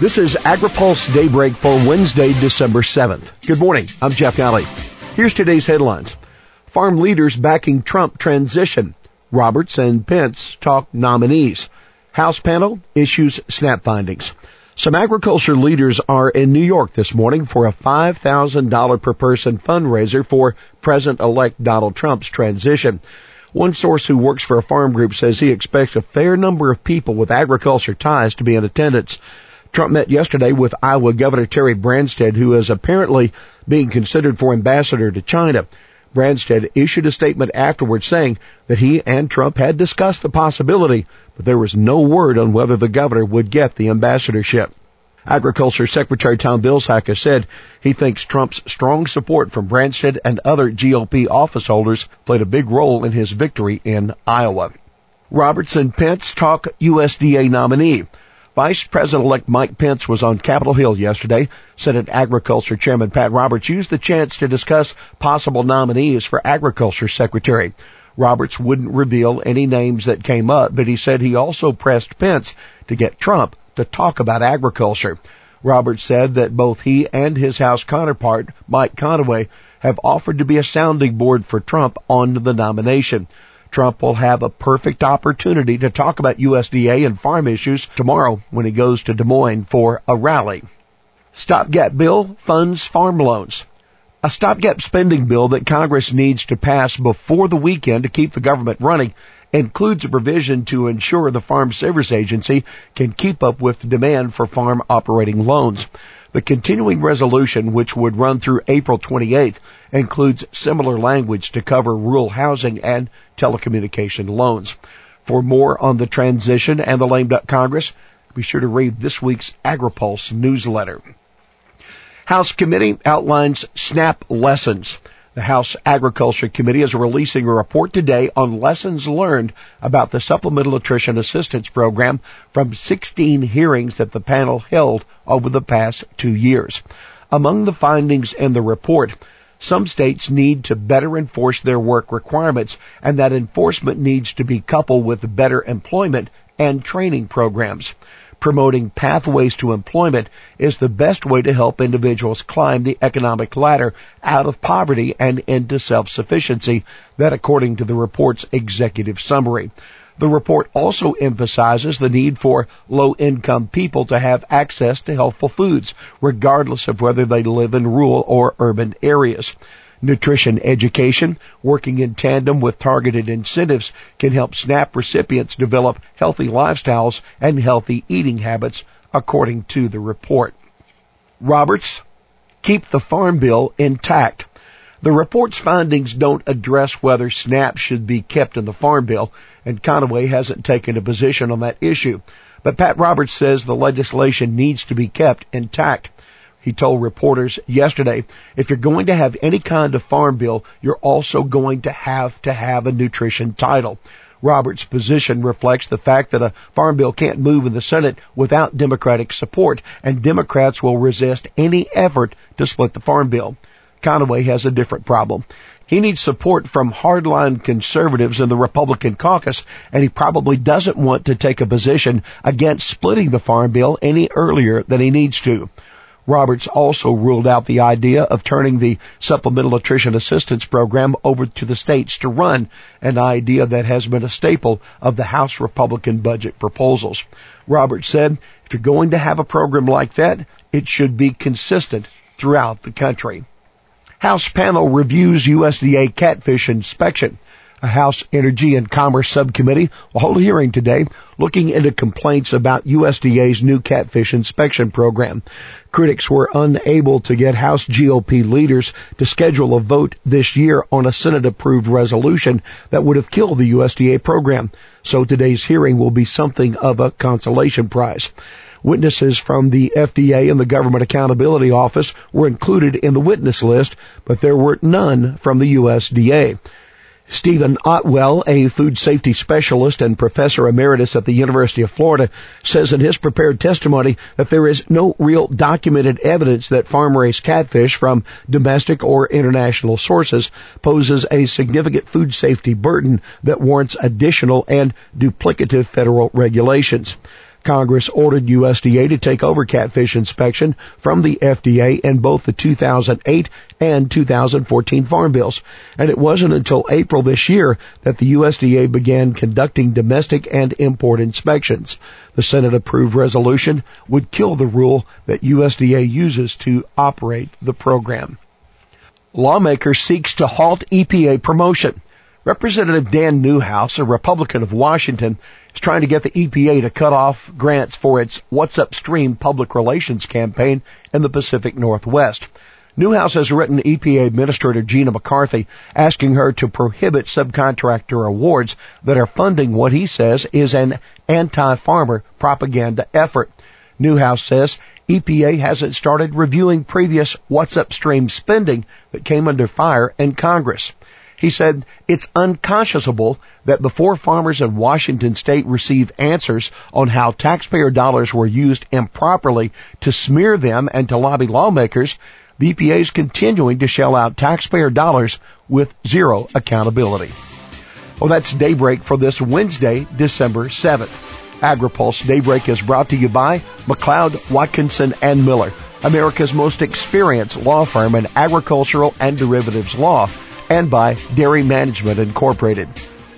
This is AgriPulse Daybreak for Wednesday, December 7th. Good morning. I'm Jeff Nalley. Here's today's headlines. Farm leaders backing Trump transition. Roberts and Pence talk nominees. House panel issues snap findings. Some agriculture leaders are in New York this morning for a $5,000 per person fundraiser for President-elect Donald Trump's transition. One source who works for a farm group says he expects a fair number of people with agriculture ties to be in attendance. Trump met yesterday with Iowa Governor Terry Branstad, who is apparently being considered for ambassador to China. Branstad issued a statement afterwards saying that he and Trump had discussed the possibility, but there was no word on whether the governor would get the ambassadorship. Agriculture Secretary Tom Vilsack has said he thinks Trump's strong support from Branstad and other GOP office holders played a big role in his victory in Iowa. Roberts and Pence talk USDA nominee. Vice President-elect Mike Pence was on Capitol Hill yesterday. Senate Agriculture Chairman Pat Roberts used the chance to discuss possible nominees for Agriculture Secretary. Roberts wouldn't reveal any names that came up, but he said he also pressed Pence to get Trump to talk about agriculture. Roberts said that both he and his House counterpart, Mike Conaway, have offered to be a sounding board for Trump on the nomination. Trump will have a perfect opportunity to talk about USDA and farm issues tomorrow when he goes to Des Moines for a rally. Stopgap bill funds farm loans. A stopgap spending bill that Congress needs to pass before the weekend to keep the government running includes a provision to ensure the Farm Service Agency can keep up with demand for farm operating loans. The continuing resolution, which would run through April 28th, includes similar language to cover rural housing and telecommunication loans. For more on the transition and the lame duck Congress, be sure to read this week's AgriPulse newsletter. House committee outlines SNAP lessons. The House Agriculture Committee is releasing a report today on lessons learned about the Supplemental Nutrition Assistance Program from 16 hearings that the panel held over the past two years. Among the findings in the report, some states need to better enforce their work requirements and that enforcement needs to be coupled with better employment and training programs promoting pathways to employment is the best way to help individuals climb the economic ladder out of poverty and into self-sufficiency, that according to the report's executive summary. The report also emphasizes the need for low income people to have access to healthful foods, regardless of whether they live in rural or urban areas. Nutrition education, working in tandem with targeted incentives, can help SNAP recipients develop healthy lifestyles and healthy eating habits, according to the report. Roberts, keep the Farm Bill intact. The report's findings don't address whether SNAP should be kept in the Farm Bill, and Conaway hasn't taken a position on that issue. But Pat Roberts says the legislation needs to be kept intact. He told reporters yesterday, if you're going to have any kind of farm bill, you're also going to have to have a nutrition title. Roberts' position reflects the fact that a farm bill can't move in the Senate without Democratic support, and Democrats will resist any effort to split the farm bill. Conaway has a different problem. He needs support from hardline conservatives in the Republican caucus, and he probably doesn't want to take a position against splitting the farm bill any earlier than he needs to. Roberts also ruled out the idea of turning the Supplemental Nutrition Assistance Program over to the states to run, an idea that has been a staple of the House Republican budget proposals. Roberts said, if you're going to have a program like that, it should be consistent throughout the country. House panel reviews USDA catfish inspection. A House Energy and Commerce Subcommittee will hold a hearing today looking into complaints about USDA's new catfish inspection program. Critics were unable to get House GOP leaders to schedule a vote this year on a Senate approved resolution that would have killed the USDA program. So today's hearing will be something of a consolation prize. Witnesses from the FDA and the Government Accountability Office were included in the witness list, but there were none from the USDA. Stephen Otwell, a food safety specialist and professor emeritus at the University of Florida, says in his prepared testimony that there is no real documented evidence that farm-raised catfish from domestic or international sources poses a significant food safety burden that warrants additional and duplicative federal regulations. Congress ordered USDA to take over catfish inspection from the FDA in both the 2008 and 2014 farm bills. And it wasn't until April this year that the USDA began conducting domestic and import inspections. The Senate approved resolution would kill the rule that USDA uses to operate the program. Lawmaker seeks to halt EPA promotion. Representative Dan Newhouse, a Republican of Washington, is trying to get the EPA to cut off grants for its What's Upstream public relations campaign in the Pacific Northwest. Newhouse has written EPA Administrator Gina McCarthy asking her to prohibit subcontractor awards that are funding what he says is an anti-farmer propaganda effort. Newhouse says EPA hasn't started reviewing previous What's Upstream spending that came under fire in Congress. He said it's unconscionable that before farmers in Washington state receive answers on how taxpayer dollars were used improperly to smear them and to lobby lawmakers, the EPA is continuing to shell out taxpayer dollars with zero accountability. Well, that's Daybreak for this Wednesday, December 7th. AgriPulse Daybreak is brought to you by McLeod, Watkinson, and Miller, America's most experienced law firm in agricultural and derivatives law and by Dairy Management Incorporated.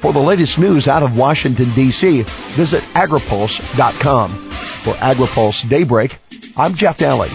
For the latest news out of Washington, D.C., visit agripulse.com. For AgriPulse Daybreak, I'm Jeff Daly.